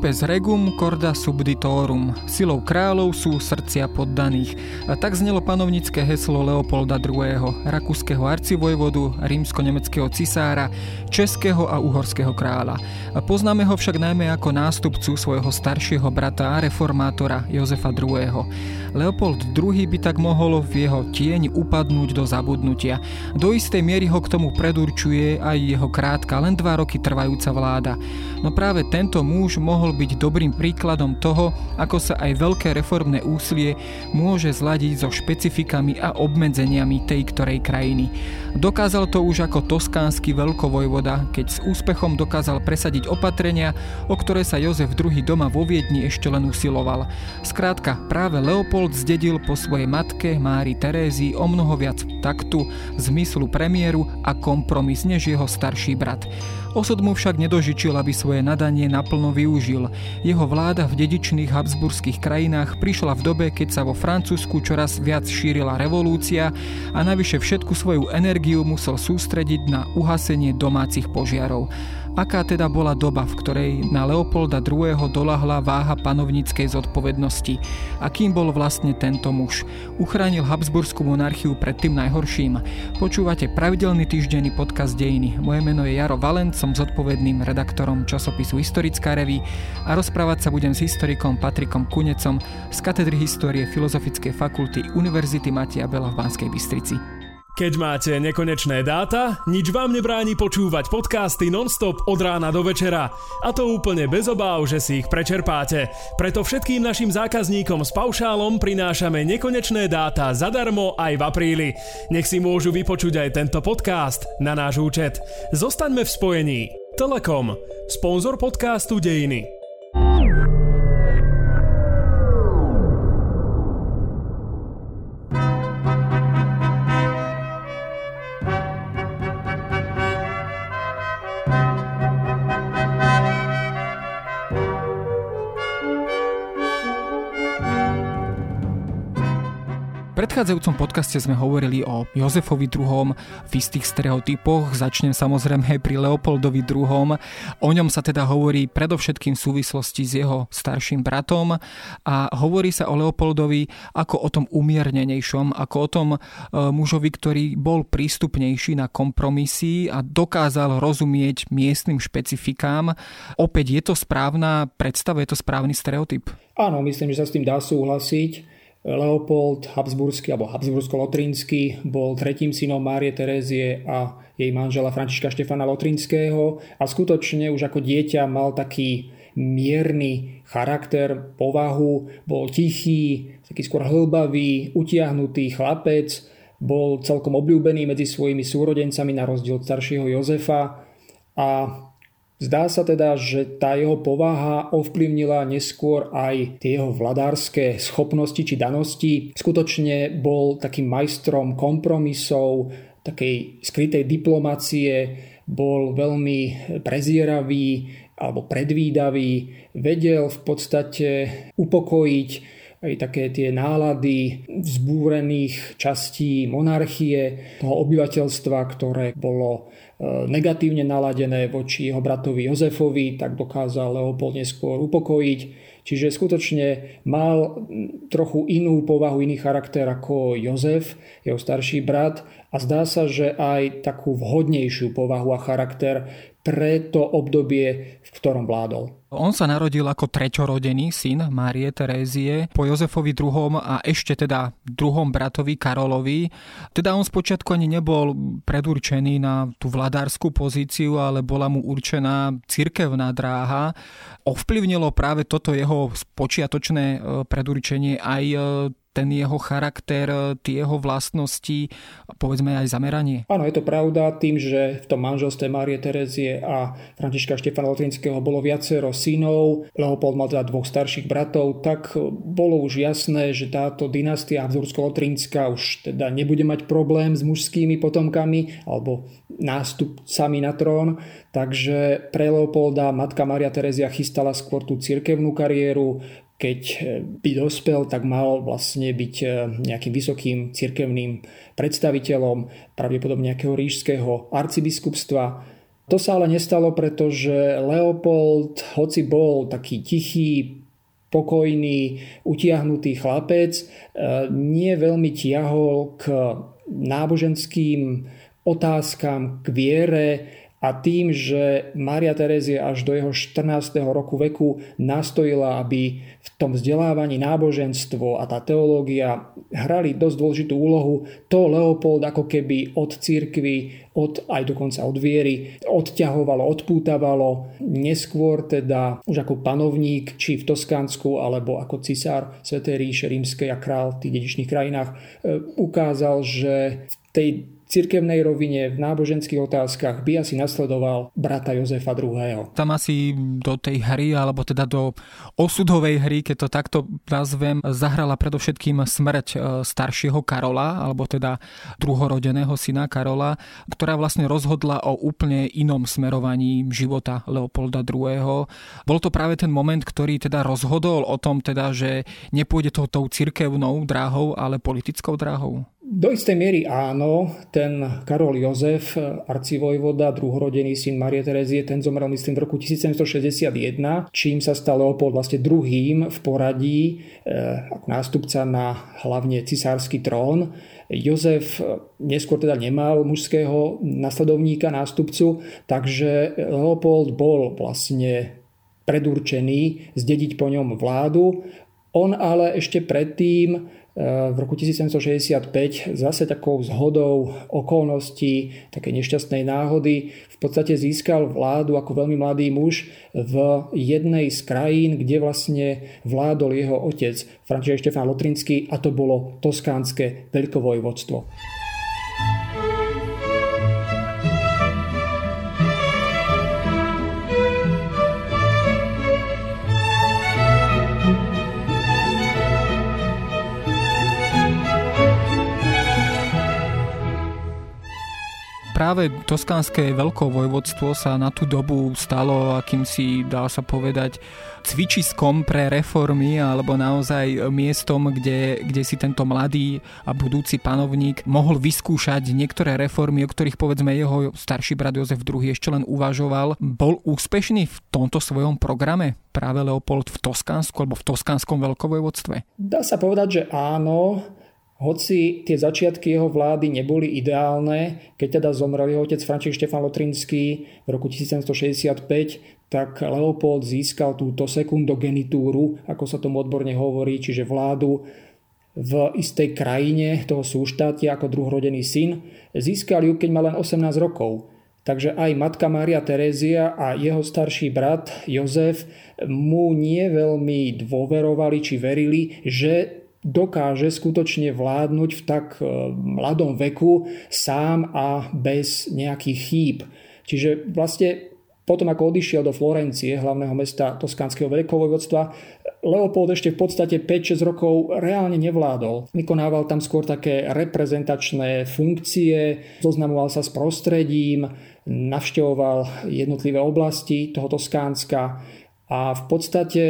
Opes regum corda subditorum. Silou kráľov sú srdcia poddaných. A tak znelo panovnické heslo Leopolda II., rakúskeho arcivojvodu, rímsko-nemeckého cisára, českého a uhorského kráľa. A poznáme ho však najmä ako nástupcu svojho staršieho brata a reformátora Jozefa II. Leopold II by tak mohol v jeho tieň upadnúť do zabudnutia. Do istej miery ho k tomu predurčuje aj jeho krátka, len dva roky trvajúca vláda. No práve tento muž mohol mohol byť dobrým príkladom toho, ako sa aj veľké reformné úsilie môže zladiť so špecifikami a obmedzeniami tej ktorej krajiny. Dokázal to už ako toskánsky veľkovojvoda, keď s úspechom dokázal presadiť opatrenia, o ktoré sa Jozef II doma vo Viedni ešte len usiloval. Skrátka, práve Leopold zdedil po svojej matke Mári Terézii o mnoho viac taktu, zmyslu premiéru a kompromis než jeho starší brat. Osud mu však nedožičil, aby svoje nadanie naplno využil. Jeho vláda v dedičných habsburských krajinách prišla v dobe, keď sa vo Francúzsku čoraz viac šírila revolúcia a navyše všetku svoju energiu musel sústrediť na uhasenie domácich požiarov. Aká teda bola doba, v ktorej na Leopolda II. dolahla váha panovníckej zodpovednosti? A kým bol vlastne tento muž? Uchránil Habsburskú monarchiu pred tým najhorším? Počúvate pravidelný týždenný podcast Dejiny. Moje meno je Jaro Valent, som zodpovedným redaktorom časopisu Historická reví a rozprávať sa budem s historikom Patrikom Kunecom z katedry histórie Filozofickej fakulty Univerzity Matia Bela v Banskej Bystrici. Keď máte nekonečné dáta, nič vám nebráni počúvať podcasty nonstop od rána do večera. A to úplne bez obáv, že si ich prečerpáte. Preto všetkým našim zákazníkom s paušálom prinášame nekonečné dáta zadarmo aj v apríli. Nech si môžu vypočuť aj tento podcast na náš účet. Zostaňme v spojení. Telekom, sponzor podcastu Dejiny. Predchádzajúcom podcaste sme hovorili o Jozefovi II. v istých stereotypoch. Začnem samozrejme pri Leopoldovi II. O ňom sa teda hovorí predovšetkým v súvislosti s jeho starším bratom a hovorí sa o Leopoldovi ako o tom umiernenejšom, ako o tom e, mužovi, ktorý bol prístupnejší na kompromisy a dokázal rozumieť miestnym špecifikám. Opäť je to správna predstava, je to správny stereotyp? Áno, myslím, že sa s tým dá súhlasiť. Leopold Habsburský alebo Habsbursko-Lotrínsky bol tretím synom Márie Terézie a jej manžela Františka Štefana Lotrinského a skutočne už ako dieťa mal taký mierny charakter, povahu, bol tichý, taký skôr hlbavý, utiahnutý chlapec, bol celkom obľúbený medzi svojimi súrodencami na rozdiel od staršieho Jozefa a Zdá sa teda, že tá jeho povaha ovplyvnila neskôr aj tie jeho vladárske schopnosti či danosti. Skutočne bol takým majstrom kompromisov, takej skrytej diplomacie, bol veľmi prezieravý alebo predvídavý, vedel v podstate upokojiť aj také tie nálady vzbúrených častí monarchie, toho obyvateľstva, ktoré bolo negatívne naladené voči jeho bratovi Jozefovi, tak dokázal Leopold neskôr upokojiť. Čiže skutočne mal trochu inú povahu, iný charakter ako Jozef, jeho starší brat a zdá sa, že aj takú vhodnejšiu povahu a charakter pre to obdobie, v ktorom vládol. On sa narodil ako treťorodený syn Márie Terézie po Jozefovi II. a ešte teda druhom bratovi Karolovi. Teda on spočiatku ani nebol predurčený na tú vladárskú pozíciu, ale bola mu určená cirkevná dráha. Ovplyvnilo práve toto jeho počiatočné e, predurčenie aj e, ten jeho charakter, tie jeho vlastnosti, povedzme aj zameranie? Áno, je to pravda. Tým, že v tom manželstve Márie Terezie a Františka Štefana Lotrinského bolo viacero synov, Leopold mal teda dvoch starších bratov, tak bolo už jasné, že táto dynastia Habsbursko-Lotrinská už teda nebude mať problém s mužskými potomkami alebo nástupcami na trón. Takže pre Leopolda matka Maria Terezia chystala skôr tú cirkevnú kariéru, keď eh, by dospel, tak mal vlastne byť eh, nejakým vysokým cirkevným predstaviteľom, pravdepodobne nejakého rížského arcibiskupstva. To sa ale nestalo, pretože Leopold, hoci bol taký tichý, pokojný, utiahnutý chlapec, e, nie veľmi tiahol k náboženským otázkam, k viere, a tým, že Mária Terézia až do jeho 14. roku veku nastojila, aby v tom vzdelávaní náboženstvo a tá teológia hrali dosť dôležitú úlohu, to Leopold ako keby od církvy, od, aj dokonca od viery, odťahovalo, odpútavalo. Neskôr teda už ako panovník, či v Toskánsku, alebo ako cisár Svetej ríše rímskej a král v tých dedičných krajinách, e, ukázal, že v tej cirkevnej rovine, v náboženských otázkach by asi nasledoval brata Jozefa II. Tam asi do tej hry, alebo teda do osudovej hry, keď to takto nazvem, zahrala predovšetkým smrť e, staršieho Karola, alebo teda druhorodeného syna Karola, ktorá vlastne rozhodla o úplne inom smerovaní života Leopolda II. Bol to práve ten moment, ktorý teda rozhodol o tom, teda, že nepôjde to tou cirkevnou dráhou, ale politickou dráhou? Do istej miery áno. Ten Karol Jozef, arcivojvoda, druhorodený syn Marie Terezie, ten zomrel myslím v roku 1761, čím sa stal Leopold vlastne druhým v poradí eh, ako nástupca na hlavne cisársky trón. Jozef neskôr teda nemal mužského nasledovníka, nástupcu, takže Leopold bol vlastne predurčený zdediť po ňom vládu. On ale ešte predtým v roku 1765 zase takou zhodou okolností, také nešťastnej náhody, v podstate získal vládu ako veľmi mladý muž v jednej z krajín, kde vlastne vládol jeho otec František Štefán Lotrinský a to bolo Toskánske veľkovojvodstvo. Práve toskánske veľkovojvodstvo sa na tú dobu stalo akýmsi, dá sa povedať, cvičiskom pre reformy alebo naozaj miestom, kde, kde si tento mladý a budúci panovník mohol vyskúšať niektoré reformy, o ktorých povedzme jeho starší brat Jozef II ešte len uvažoval. Bol úspešný v tomto svojom programe práve Leopold v Toskánsku alebo v Toskánskom veľkovojvodstve? Dá sa povedať, že áno. Hoci tie začiatky jeho vlády neboli ideálne, keď teda zomrel jeho otec František Štefan Lotrinský v roku 1765, tak Leopold získal túto sekundogenitúru, ako sa tomu odborne hovorí, čiže vládu v istej krajine toho súštátia ako druhorodený syn. Získal ju, keď mal len 18 rokov. Takže aj matka Mária Terézia a jeho starší brat Jozef mu nie veľmi dôverovali či verili, že dokáže skutočne vládnuť v tak e, mladom veku sám a bez nejakých chýb. Čiže vlastne potom, ako odišiel do Florencie, hlavného mesta Toskánskeho veľkovojvodstva, Leopold ešte v podstate 5-6 rokov reálne nevládol. Vykonával tam skôr také reprezentačné funkcie, zoznamoval sa s prostredím, navštevoval jednotlivé oblasti toho Toskánska, a v podstate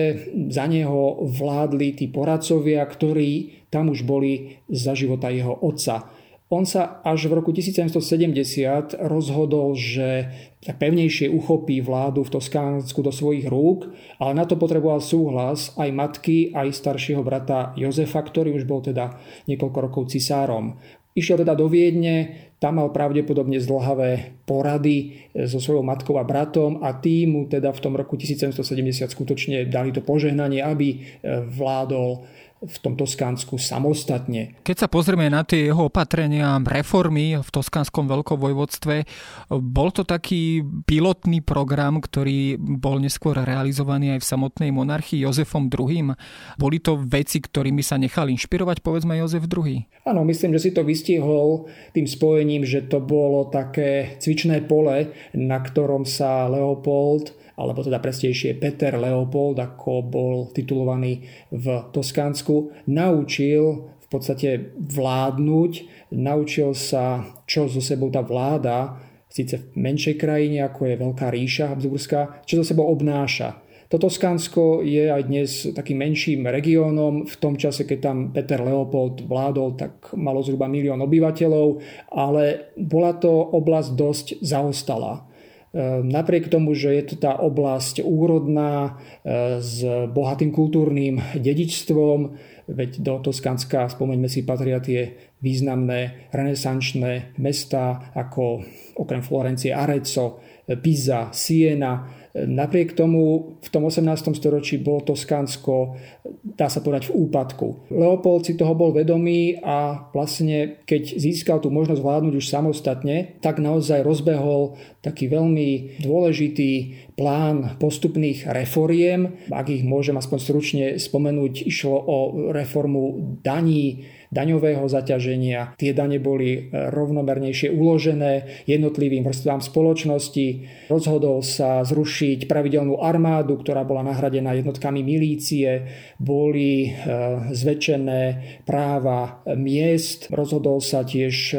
za neho vládli tí poradcovia, ktorí tam už boli za života jeho otca. On sa až v roku 1770 rozhodol, že pevnejšie uchopí vládu v Toskánsku do svojich rúk, ale na to potreboval súhlas aj matky, aj staršieho brata Jozefa, ktorý už bol teda niekoľko rokov cisárom. Išiel teda do Viedne, tam mal pravdepodobne zdlhavé porady so svojou matkou a bratom a tým mu teda v tom roku 1770 skutočne dali to požehnanie, aby vládol v tom Toskánsku samostatne. Keď sa pozrieme na tie jeho opatrenia, reformy v Toskánskom veľkovojvodstve, bol to taký pilotný program, ktorý bol neskôr realizovaný aj v samotnej monarchii Jozefom II. Boli to veci, ktorými sa nechal inšpirovať, povedzme Jozef II? Áno, myslím, že si to vystihol tým spojením, že to bolo také cvičné pole, na ktorom sa Leopold alebo teda prestejšie Peter Leopold, ako bol titulovaný v Toskánsku, naučil v podstate vládnuť, naučil sa, čo zo sebou tá vláda, síce v menšej krajine, ako je Veľká ríša Habsburská, čo zo sebou obnáša. To Toskánsko je aj dnes takým menším regiónom. V tom čase, keď tam Peter Leopold vládol, tak malo zhruba milión obyvateľov, ale bola to oblasť dosť zaostalá. Napriek tomu, že je to tá oblasť úrodná s bohatým kultúrnym dedičstvom, veď do Toskanska, spomeňme si, patria tie významné renesančné mesta ako okrem Florencie Arezzo, Pisa, Siena, Napriek tomu v tom 18. storočí bolo Toskánsko, dá sa povedať, v úpadku. Leopold si toho bol vedomý a vlastne keď získal tú možnosť vládnuť už samostatne, tak naozaj rozbehol taký veľmi dôležitý plán postupných reforiem. Ak ich môžem aspoň stručne spomenúť, išlo o reformu daní, daňového zaťaženia. Tie dane boli e, rovnomernejšie uložené jednotlivým vrstvám spoločnosti. Rozhodol sa zrušiť pravidelnú armádu, ktorá bola nahradená jednotkami milície. Boli e, zväčšené práva miest. Rozhodol sa tiež e,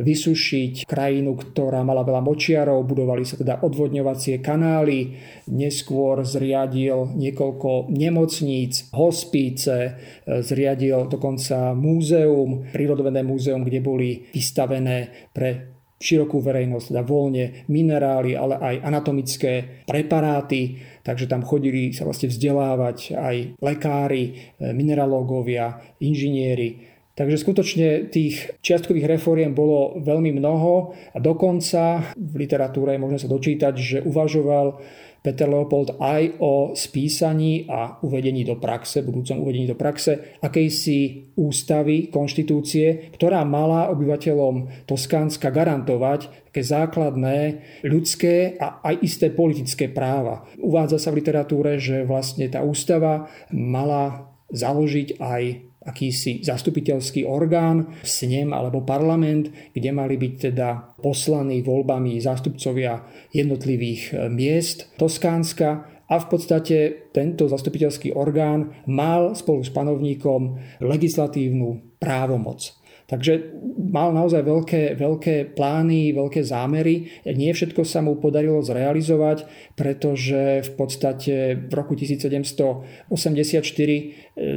vysušiť krajinu, ktorá mala veľa močiarov. Budovali sa teda odvodňovacie kanály. Neskôr zriadil niekoľko nemocníc, hospíce, zriadil dokonca múzeum múzeum, prírodovedné múzeum, kde boli vystavené pre širokú verejnosť, teda voľne minerály, ale aj anatomické preparáty, takže tam chodili sa vlastne vzdelávať aj lekári, e, mineralógovia, inžinieri. Takže skutočne tých čiastkových reforiem bolo veľmi mnoho a dokonca v literatúre možno sa dočítať, že uvažoval Peter Leopold aj o spísaní a uvedení do praxe, budúcom uvedení do praxe, akejsi ústavy, konštitúcie, ktorá mala obyvateľom Toskánska garantovať také základné ľudské a aj isté politické práva. Uvádza sa v literatúre, že vlastne tá ústava mala založiť aj akýsi zastupiteľský orgán, snem alebo parlament, kde mali byť teda poslaní voľbami zástupcovia jednotlivých e, miest Toskánska a v podstate tento zastupiteľský orgán mal spolu s panovníkom legislatívnu právomoc. Takže mal naozaj veľké, veľké plány, veľké zámery. Nie všetko sa mu podarilo zrealizovať, pretože v podstate v roku 1784 e,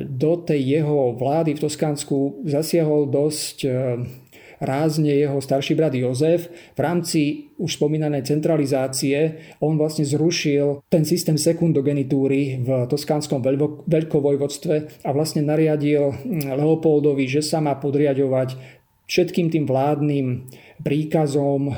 do tej jeho vlády v Toskánsku zasiahol dosť e, rázne jeho starší brat Jozef. V rámci už spomínanej centralizácie on vlastne zrušil ten systém sekundogenitúry v toskánskom veľkovojvodstve a vlastne nariadil Leopoldovi, že sa má podriadovať všetkým tým vládnym príkazom, e,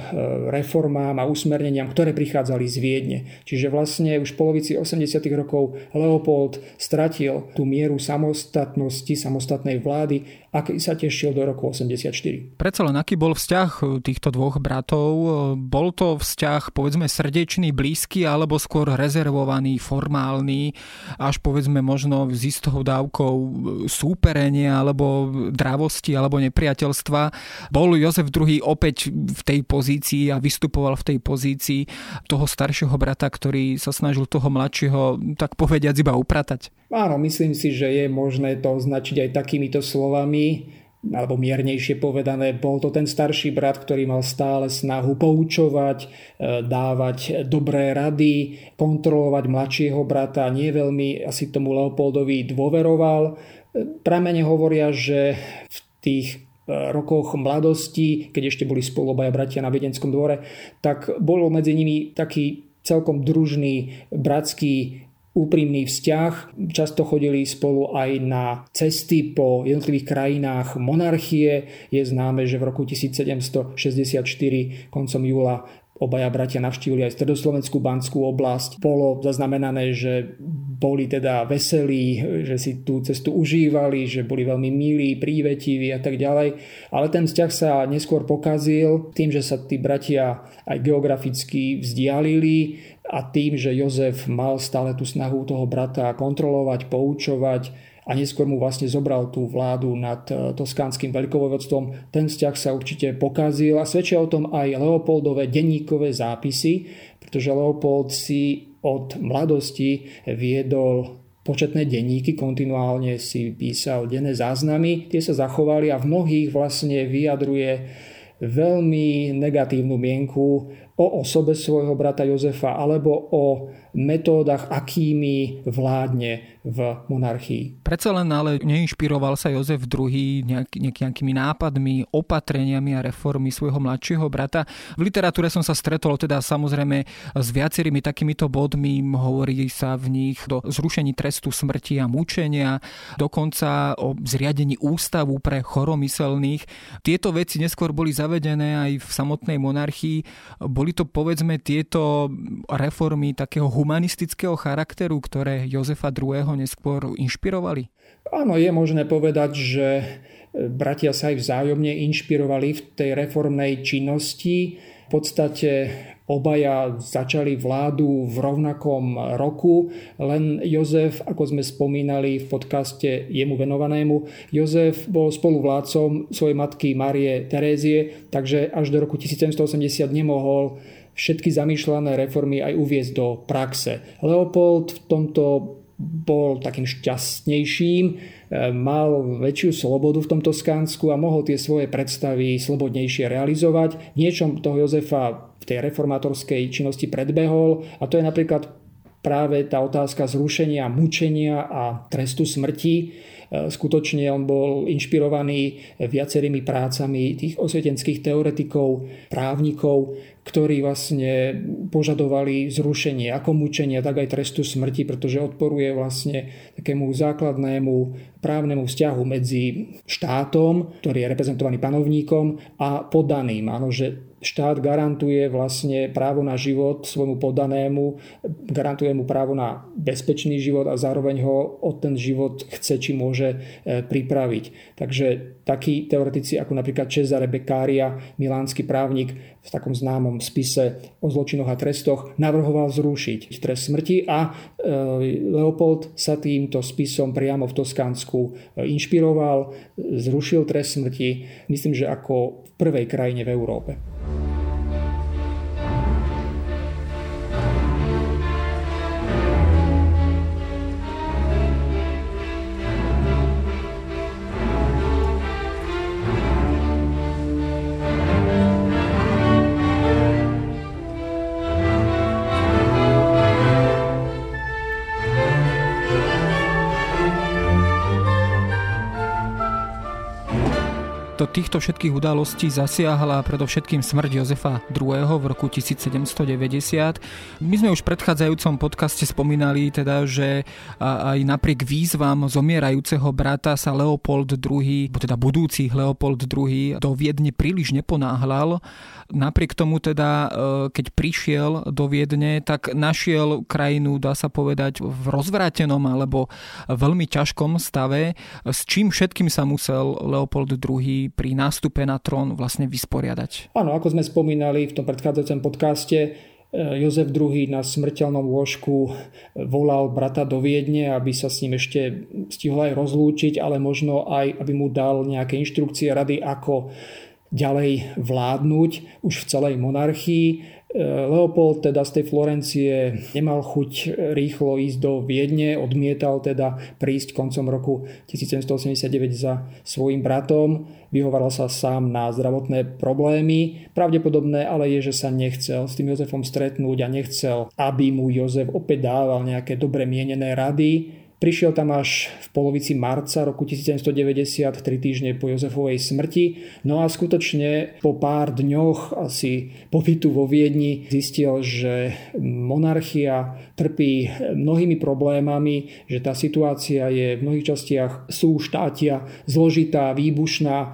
reformám a usmerneniam, ktoré prichádzali z Viedne. Čiže vlastne už v polovici 80. rokov Leopold stratil tú mieru samostatnosti, samostatnej vlády, aký sa tešil do roku 84. Predsa len aký bol vzťah e, týchto dvoch bratov? E, bol to vzťah povedzme srdečný, blízky alebo skôr rezervovaný, formálny, až povedzme možno s istou dávkou súperenia alebo dravosti alebo nepriateľstva bol Jozef II opäť v tej pozícii a vystupoval v tej pozícii toho staršieho brata, ktorý sa snažil toho mladšieho tak povediať iba upratať? Áno, myslím si, že je možné to označiť aj takýmito slovami alebo miernejšie povedané, bol to ten starší brat, ktorý mal stále snahu poučovať, e, dávať dobré rady, kontrolovať mladšieho brata, nie veľmi asi tomu Leopoldovi dôveroval. E, pramene hovoria, že v tých rokoch mladosti, keď ešte boli spolu obaja bratia na Viedenskom dvore, tak bolo medzi nimi taký celkom družný, bratský úprimný vzťah. Často chodili spolu aj na cesty po jednotlivých krajinách monarchie. Je známe, že v roku 1764 koncom júla Obaja bratia navštívili aj stredoslovenskú banskú oblasť. Bolo zaznamenané, že boli teda veselí, že si tú cestu užívali, že boli veľmi milí, prívetiví a tak ďalej. Ale ten vzťah sa neskôr pokazil tým, že sa tí bratia aj geograficky vzdialili a tým, že Jozef mal stále tú snahu toho brata kontrolovať, poučovať, a neskôr mu vlastne zobral tú vládu nad e, toskánskym veľkovojvodstvom. Ten vzťah sa určite pokazil a svedčia o tom aj Leopoldové denníkové zápisy, pretože Leopold si od mladosti viedol početné denníky, kontinuálne si písal denné záznamy, tie sa zachovali a v mnohých vlastne vyjadruje veľmi negatívnu mienku o osobe svojho brata Jozefa alebo o metódach, akými vládne v monarchii. Predsa len ale neinšpiroval sa Jozef II nejaký, nejakými nápadmi, opatreniami a reformy svojho mladšieho brata. V literatúre som sa stretol teda samozrejme s viacerými takýmito bodmi, hovorí sa v nich do zrušení trestu smrti a mučenia, dokonca o zriadení ústavu pre choromyselných. Tieto veci neskôr boli zavedené aj v samotnej monarchii. Boli to povedzme tieto reformy takého humanistického charakteru, ktoré Jozefa II. neskôr inšpirovali? Áno, je možné povedať, že bratia sa aj vzájomne inšpirovali v tej reformnej činnosti. Podstate obaja začali vládu v rovnakom roku, len Jozef, ako sme spomínali v podcaste jemu venovanému, Jozef bol spoluvládcom svojej matky Marie Terézie, takže až do roku 1780 nemohol všetky zamýšľané reformy aj uviezť do praxe. Leopold v tomto bol takým šťastnejším, mal väčšiu slobodu v tomto Skánsku a mohol tie svoje predstavy slobodnejšie realizovať. Niečom toho Jozefa v tej reformátorskej činnosti predbehol a to je napríklad práve tá otázka zrušenia mučenia a trestu smrti. Skutočne on bol inšpirovaný viacerými prácami tých osvietenských teoretikov, právnikov, ktorí vlastne požadovali zrušenie ako mučenia, tak aj trestu smrti, pretože odporuje vlastne takému základnému právnemu vzťahu medzi štátom, ktorý je reprezentovaný panovníkom a podaným. Áno, že štát garantuje vlastne právo na život svojmu podanému, garantuje mu právo na bezpečný život a zároveň ho o ten život chce či môže e, pripraviť. Takže takí teoretici ako napríklad Cesare Beccaria, milánsky právnik v takom známom spise o zločinoch a trestoch navrhoval zrušiť trest smrti a e, Leopold sa týmto spisom priamo v Toskánsku e, inšpiroval, zrušil trest smrti, myslím, že ako v prvej krajine v Európe. Týchto všetkých udalostí zasiahla predovšetkým smrť Jozefa II. v roku 1790. My sme už v predchádzajúcom podcaste spomínali teda, že aj napriek výzvam zomierajúceho brata sa Leopold II, teda budúci Leopold II do Viedne príliš neponáhľal. Napriek tomu teda, e, keď prišiel do Viedne, tak našiel krajinu, dá sa povedať, v rozvrátenom alebo veľmi ťažkom stave, s čím všetkým sa musel Leopold II pri nástupe na trón vlastne vysporiadať. Áno, ako sme spomínali v tom predchádzajúcom podcaste, e, Jozef II na smrteľnom lôžku volal brata do Viedne, aby sa s ním ešte stihol aj rozlúčiť, ale možno aj, aby mu dal nejaké inštrukcie, rady, ako ďalej vládnuť už v celej monarchii. Leopold teda z tej Florencie nemal chuť rýchlo ísť do Viedne, odmietal teda prísť koncom roku 1789 za svojim bratom, vyhovaral sa sám na zdravotné problémy. Pravdepodobné ale je, že sa nechcel s tým Jozefom stretnúť a nechcel, aby mu Jozef opäť dával nejaké dobre mienené rady Prišiel tam až v polovici marca roku 1790, tri týždne po Jozefovej smrti. No a skutočne po pár dňoch asi pobytu vo Viedni zistil, že monarchia trpí mnohými problémami, že tá situácia je v mnohých častiach sú štátia zložitá, výbušná, e,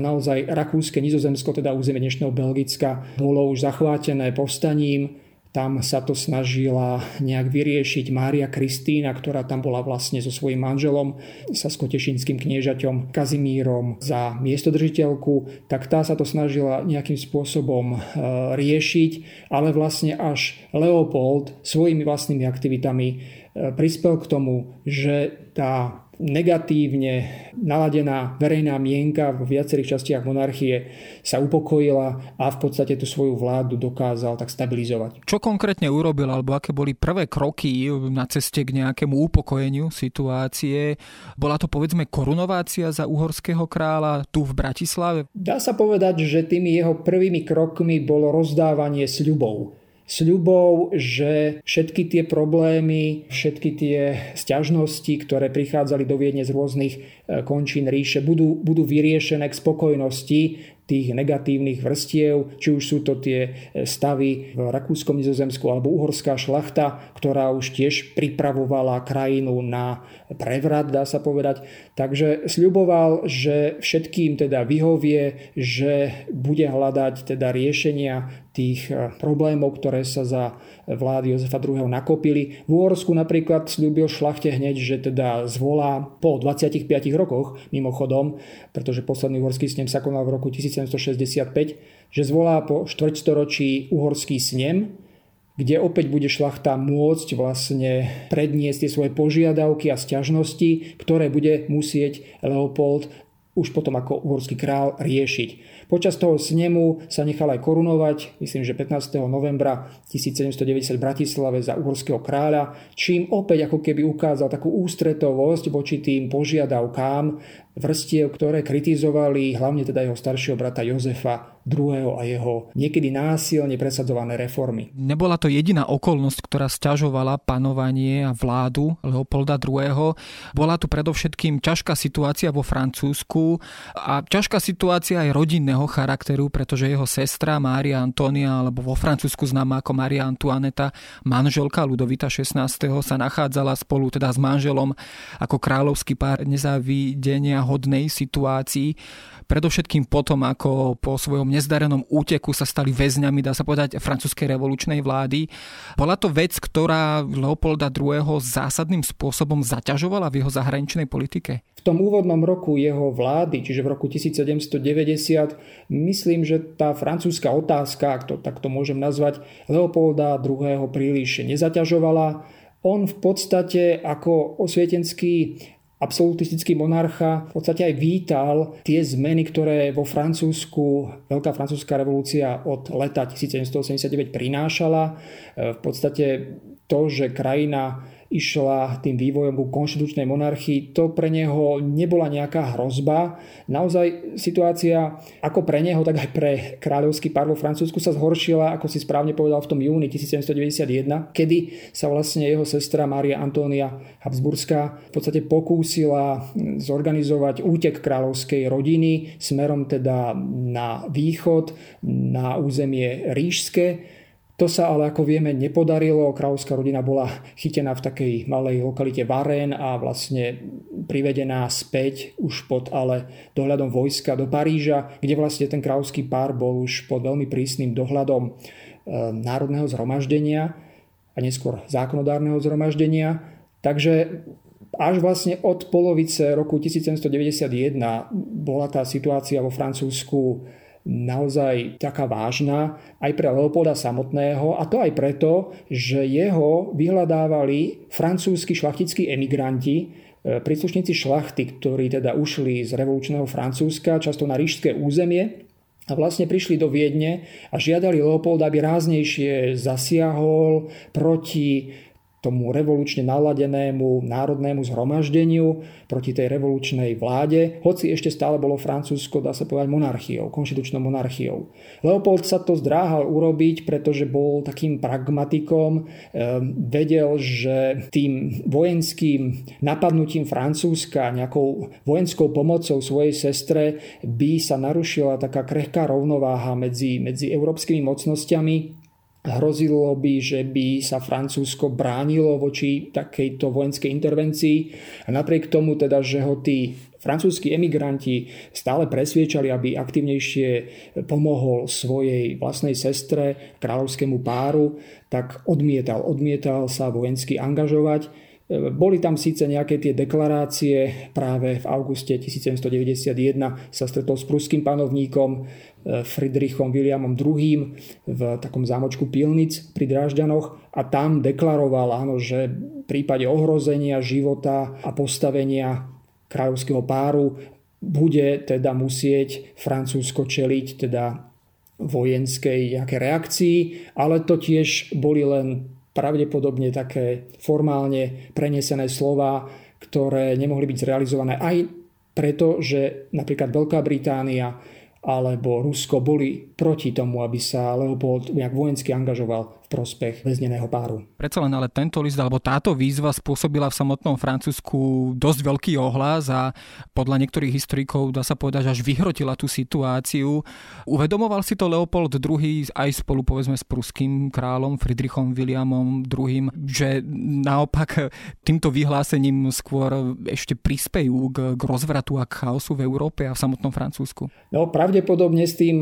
naozaj Rakúske, Nizozemsko, teda územie dnešného Belgicka, bolo už zachvátené povstaním, tam sa to snažila nejak vyriešiť Mária Kristína, ktorá tam bola vlastne so svojím manželom, sa skotešinským kniežaťom Kazimírom za miestodržiteľku, tak tá sa to snažila nejakým spôsobom e, riešiť, ale vlastne až Leopold svojimi vlastnými aktivitami e, prispel k tomu, že tá negatívne naladená verejná mienka v viacerých častiach monarchie sa upokojila a v podstate tú svoju vládu dokázal tak stabilizovať. Čo konkrétne urobil, alebo aké boli prvé kroky na ceste k nejakému upokojeniu situácie? Bola to povedzme korunovácia za uhorského kráľa tu v Bratislave? Dá sa povedať, že tými jeho prvými krokmi bolo rozdávanie sľubov sľubov, že všetky tie problémy, všetky tie sťažnosti, ktoré prichádzali do Viedne z rôznych e, končín ríše, budú, budú vyriešené k spokojnosti tých negatívnych vrstiev, či už sú to tie e, stavy v Rakúskom nizozemsku alebo uhorská šlachta, ktorá už tiež pripravovala krajinu na prevrat, dá sa povedať. Takže sľuboval, že všetkým teda vyhovie, že bude hľadať teda riešenia tých eh, problémov, ktoré sa za vlády Jozefa II. nakopili. V Uhorsku napríklad slúbil šlachte hneď, že teda zvolá po 25 rokoch, mimochodom, pretože posledný uhorský snem sa konal v roku 1765, že zvolá po štvrťstoročí uhorský snem, kde opäť bude šlachta môcť vlastne predniesť tie svoje požiadavky a sťažnosti, ktoré bude musieť Leopold už potom ako uhorský král riešiť. Počas toho snemu sa nechal aj korunovať, myslím, že 15. novembra 1790 v Bratislave za uhorského kráľa, čím opäť ako keby ukázal takú ústretovosť voči tým požiadavkám vrstiev, ktoré kritizovali hlavne teda jeho staršieho brata Jozefa II. a jeho niekedy násilne presadzované reformy. Nebola to jediná okolnosť, ktorá stiažovala panovanie a vládu Leopolda II. Bola tu predovšetkým ťažká situácia vo Francúzsku a ťažká situácia aj rodinného charakteru, pretože jeho sestra Mária Antonia, alebo vo Francúzsku známa ako Mária Antoineta, manželka Ludovita XVI. sa nachádzala spolu teda s manželom ako kráľovský pár nezávidenia hodnej situácii. Predovšetkým potom, ako po svojom nezdarenom úteku sa stali väzňami, dá sa povedať, francúzskej revolučnej vlády. Bola to vec, ktorá Leopolda II. zásadným spôsobom zaťažovala v jeho zahraničnej politike? V tom úvodnom roku jeho vlády, čiže v roku 1790, myslím, že tá francúzska otázka, ak to takto môžem nazvať, Leopolda II. príliš nezaťažovala. On v podstate ako osvietenský absolutistický monarcha v podstate aj vítal tie zmeny, ktoré vo Francúzsku Veľká francúzska revolúcia od leta 1789 prinášala. V podstate to, že krajina išla tým vývojom ku konštitučnej monarchii, to pre neho nebola nejaká hrozba. Naozaj situácia ako pre neho, tak aj pre kráľovský pár vo Francúzsku sa zhoršila, ako si správne povedal, v tom júni 1791, kedy sa vlastne jeho sestra Mária Antónia Habsburská v podstate pokúsila zorganizovať útek kráľovskej rodiny smerom teda na východ, na územie ríšske to sa ale ako vieme nepodarilo. Kráľovská rodina bola chytená v takej malej lokalite Varén a vlastne privedená späť už pod ale dohľadom vojska do Paríža, kde vlastne ten kráľovský pár bol už pod veľmi prísnym dohľadom e, národného zhromaždenia a neskôr zákonodárneho zhromaždenia. Takže až vlastne od polovice roku 1791 bola tá situácia vo Francúzsku naozaj taká vážna aj pre Leopolda samotného a to aj preto, že jeho vyhľadávali francúzski šlachtickí emigranti, e, príslušníci šlachty, ktorí teda ušli z revolučného Francúzska, často na rížské územie a vlastne prišli do Viedne a žiadali Leopolda, aby ráznejšie zasiahol proti tomu revolučne naladenému národnému zhromaždeniu, proti tej revolučnej vláde, hoci ešte stále bolo Francúzsko, dá sa povedať, monarchiou, konštitučnou monarchiou. Leopold sa to zdráhal urobiť, pretože bol takým pragmatikom, vedel, že tým vojenským napadnutím Francúzska, nejakou vojenskou pomocou svojej sestre by sa narušila taká krehká rovnováha medzi, medzi európskymi mocnosťami Hrozilo by, že by sa Francúzsko bránilo voči takejto vojenskej intervencii. A napriek tomu teda, že ho tí francúzskí emigranti stále presviečali, aby aktivnejšie pomohol svojej vlastnej sestre, kráľovskému páru, tak odmietal, odmietal sa vojensky angažovať. Boli tam síce nejaké tie deklarácie, práve v auguste 1791 sa stretol s pruským panovníkom Friedrichom Williamom II v takom zámočku Pilnic pri Drážďanoch a tam deklaroval, áno, že v prípade ohrozenia života a postavenia kráľovského páru bude teda musieť Francúzsko čeliť teda vojenskej nejaké reakcii, ale to tiež boli len pravdepodobne také formálne prenesené slova, ktoré nemohli byť zrealizované aj preto, že napríklad Veľká Británia alebo Rusko boli proti tomu, aby sa Leopold nejak vojensky angažoval v prospech väzneného páru. Predsa len ale tento list alebo táto výzva spôsobila v samotnom Francúzsku dosť veľký ohlas a podľa niektorých historikov dá sa povedať, že až vyhrotila tú situáciu. Uvedomoval si to Leopold II aj spolu povedzme s pruským kráľom Friedrichom Williamom II, že naopak týmto vyhlásením skôr ešte prispejú k, k rozvratu a k chaosu v Európe a v samotnom Francúzsku? No pravdepodobne s tým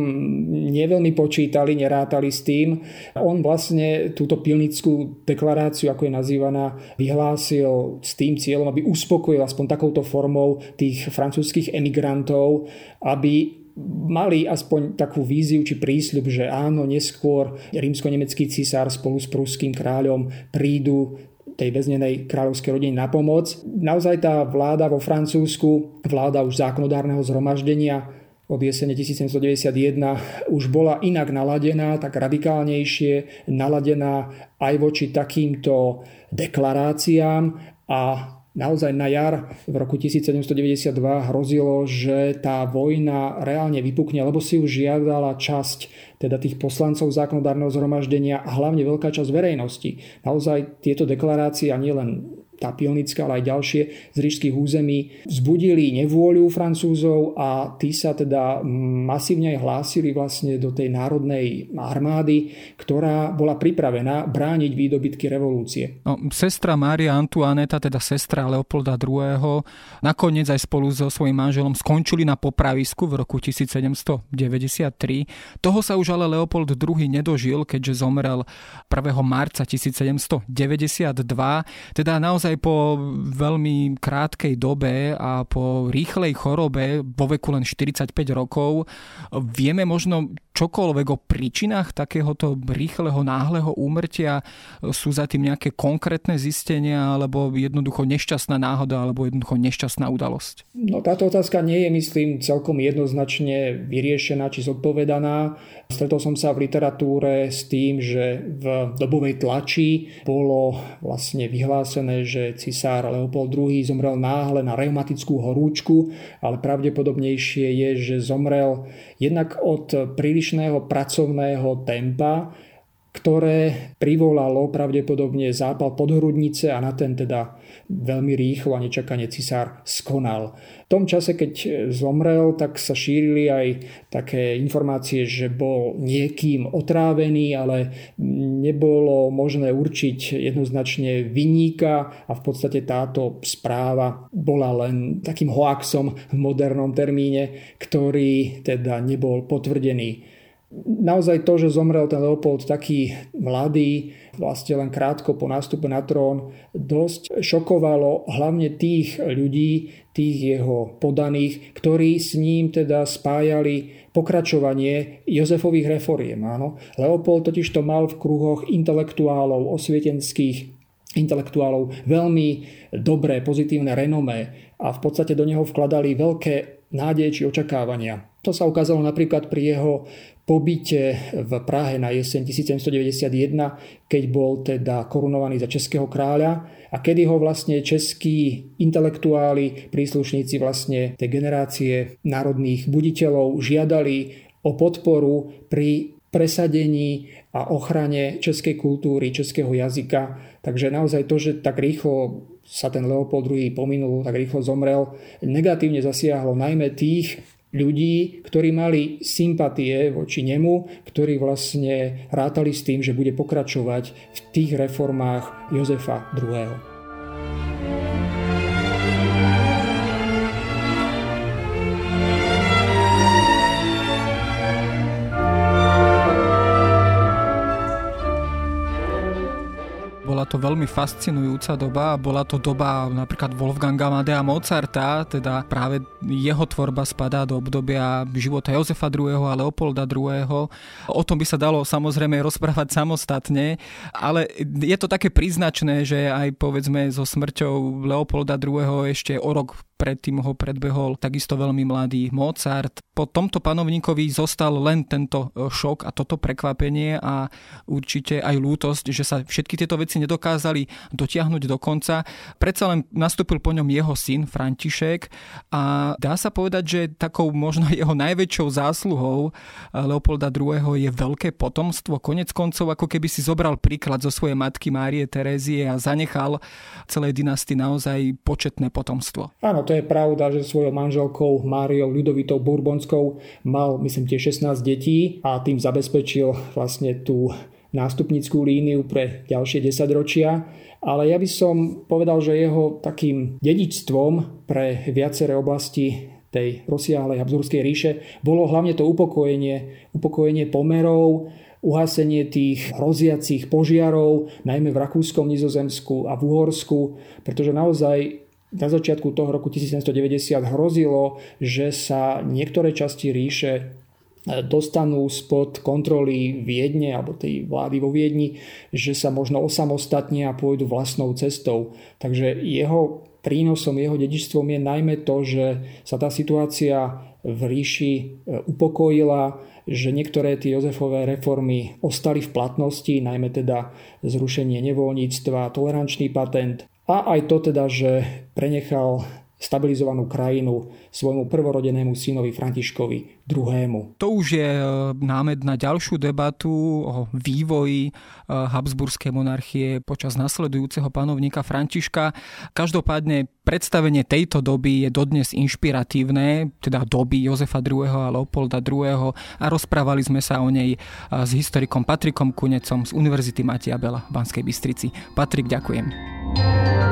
neveľmi počítali, nerátali s tým. On vlastne túto pilnickú deklaráciu, ako je nazývaná, vyhlásil s tým cieľom, aby uspokojil aspoň takouto formou tých francúzskych emigrantov, aby mali aspoň takú víziu či prísľub, že áno, neskôr rímsko-nemecký cisár spolu s pruským kráľom prídu tej väznenej kráľovskej rodiny na pomoc. Naozaj tá vláda vo Francúzsku, vláda už zákonodárneho zhromaždenia, od jesene 1791 už bola inak naladená, tak radikálnejšie naladená aj voči takýmto deklaráciám a naozaj na jar v roku 1792 hrozilo, že tá vojna reálne vypukne, lebo si už žiadala časť teda tých poslancov zákonodárneho zhromaždenia a hlavne veľká časť verejnosti. Naozaj tieto deklarácie a nielen tá Pilnická, ale aj ďalšie z rížských území vzbudili nevôľu Francúzov a tí sa teda masívne aj hlásili vlastne do tej národnej armády, ktorá bola pripravená brániť výdobytky revolúcie. No, sestra Mária Antuaneta, teda sestra Leopolda II., nakoniec aj spolu so svojím manželom skončili na popravisku v roku 1793. Toho sa už ale Leopold II nedožil, keďže zomrel 1. marca 1792. Teda naozaj naozaj po veľmi krátkej dobe a po rýchlej chorobe vo veku len 45 rokov vieme možno čokoľvek o príčinách takéhoto rýchleho, náhleho úmrtia? Sú za tým nejaké konkrétne zistenia alebo jednoducho nešťastná náhoda alebo jednoducho nešťastná udalosť? No táto otázka nie je, myslím, celkom jednoznačne vyriešená či zodpovedaná. Stretol som sa v literatúre s tým, že v dobovej tlači bolo vlastne vyhlásené, že cisár Leopold II zomrel náhle na reumatickú horúčku, ale pravdepodobnejšie je, že zomrel jednak od prílišného pracovného tempa, ktoré privolalo pravdepodobne zápal podhrudnice a na ten teda veľmi rýchlo a nečakane cisár skonal. V tom čase, keď zomrel, tak sa šírili aj také informácie, že bol niekým otrávený, ale nebolo možné určiť jednoznačne vyníka a v podstate táto správa bola len takým hoaxom v modernom termíne, ktorý teda nebol potvrdený naozaj to, že zomrel ten Leopold taký mladý, vlastne len krátko po nástupe na trón, dosť šokovalo hlavne tých ľudí, tých jeho podaných, ktorí s ním teda spájali pokračovanie Jozefových reforiem. Áno. Leopold totiž to mal v kruhoch intelektuálov, osvietenských intelektuálov veľmi dobré, pozitívne renomé a v podstate do neho vkladali veľké nádeje či očakávania. To sa ukázalo napríklad pri jeho pobyte v Prahe na jeseň 1791, keď bol teda korunovaný za českého kráľa a kedy ho vlastne českí intelektuáli, príslušníci vlastne tej generácie národných buditeľov žiadali o podporu pri presadení a ochrane českej kultúry, českého jazyka. Takže naozaj to, že tak rýchlo sa ten Leopold II pominul, tak rýchlo zomrel, negatívne zasiahlo najmä tých ľudí, ktorí mali sympatie voči nemu, ktorí vlastne rátali s tým, že bude pokračovať v tých reformách Jozefa II. To veľmi fascinujúca doba. Bola to doba napríklad Wolfganga Amadea Mozarta, teda práve jeho tvorba spadá do obdobia života Jozefa II. a Leopolda II. O tom by sa dalo samozrejme rozprávať samostatne, ale je to také príznačné, že aj povedzme so smrťou Leopolda II. ešte o rok predtým ho predbehol takisto veľmi mladý Mozart. Po tomto panovníkovi zostal len tento šok a toto prekvapenie a určite aj lútosť, že sa všetky tieto veci nedokázali nedokázali dotiahnuť do konca. Predsa len nastúpil po ňom jeho syn František a dá sa povedať, že takou možno jeho najväčšou zásluhou Leopolda II. je veľké potomstvo. Konec koncov, ako keby si zobral príklad zo svojej matky Márie Terézie a zanechal celej dynastii naozaj početné potomstvo. Áno, to je pravda, že svojou manželkou Máriou Ľudovitou Bourbonskou mal, myslím, tie 16 detí a tým zabezpečil vlastne tú nástupnickú líniu pre ďalšie 10 ročia. Ale ja by som povedal, že jeho takým dedičstvom pre viaceré oblasti tej rozsiahlej Habsburskej ríše bolo hlavne to upokojenie, upokojenie pomerov, uhasenie tých hroziacich požiarov, najmä v Rakúskom, Nizozemsku a v Uhorsku, pretože naozaj na začiatku toho roku 1790 hrozilo, že sa niektoré časti ríše dostanú spod kontroly Viedne alebo tej vlády vo Viedni, že sa možno osamostatnia a pôjdu vlastnou cestou. Takže jeho prínosom, jeho dedičstvom je najmä to, že sa tá situácia v ríši e, upokojila, že niektoré tie Jozefové reformy ostali v platnosti, najmä teda zrušenie nevoľníctva, tolerančný patent a aj to teda, že prenechal stabilizovanú krajinu svojmu prvorodenému synovi Františkovi II. To už je e, námed na ďalšiu debatu o vývoji e, Habsburskej monarchie počas nasledujúceho panovníka Františka. Každopádne predstavenie tejto doby je dodnes inšpiratívne, teda doby Jozefa II. a Leopolda II. a rozprávali sme sa o nej e, s historikom Patrikom Kunecom z Univerzity Matia Bela v Banskej Bystrici. Patrik, ďakujem.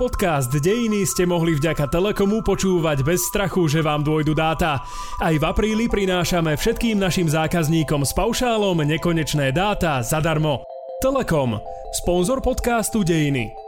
Podcast Dejiny ste mohli vďaka Telekomu počúvať bez strachu, že vám dôjdu dáta. Aj v apríli prinášame všetkým našim zákazníkom s paušálom nekonečné dáta zadarmo. Telekom, sponzor podcastu Dejiny.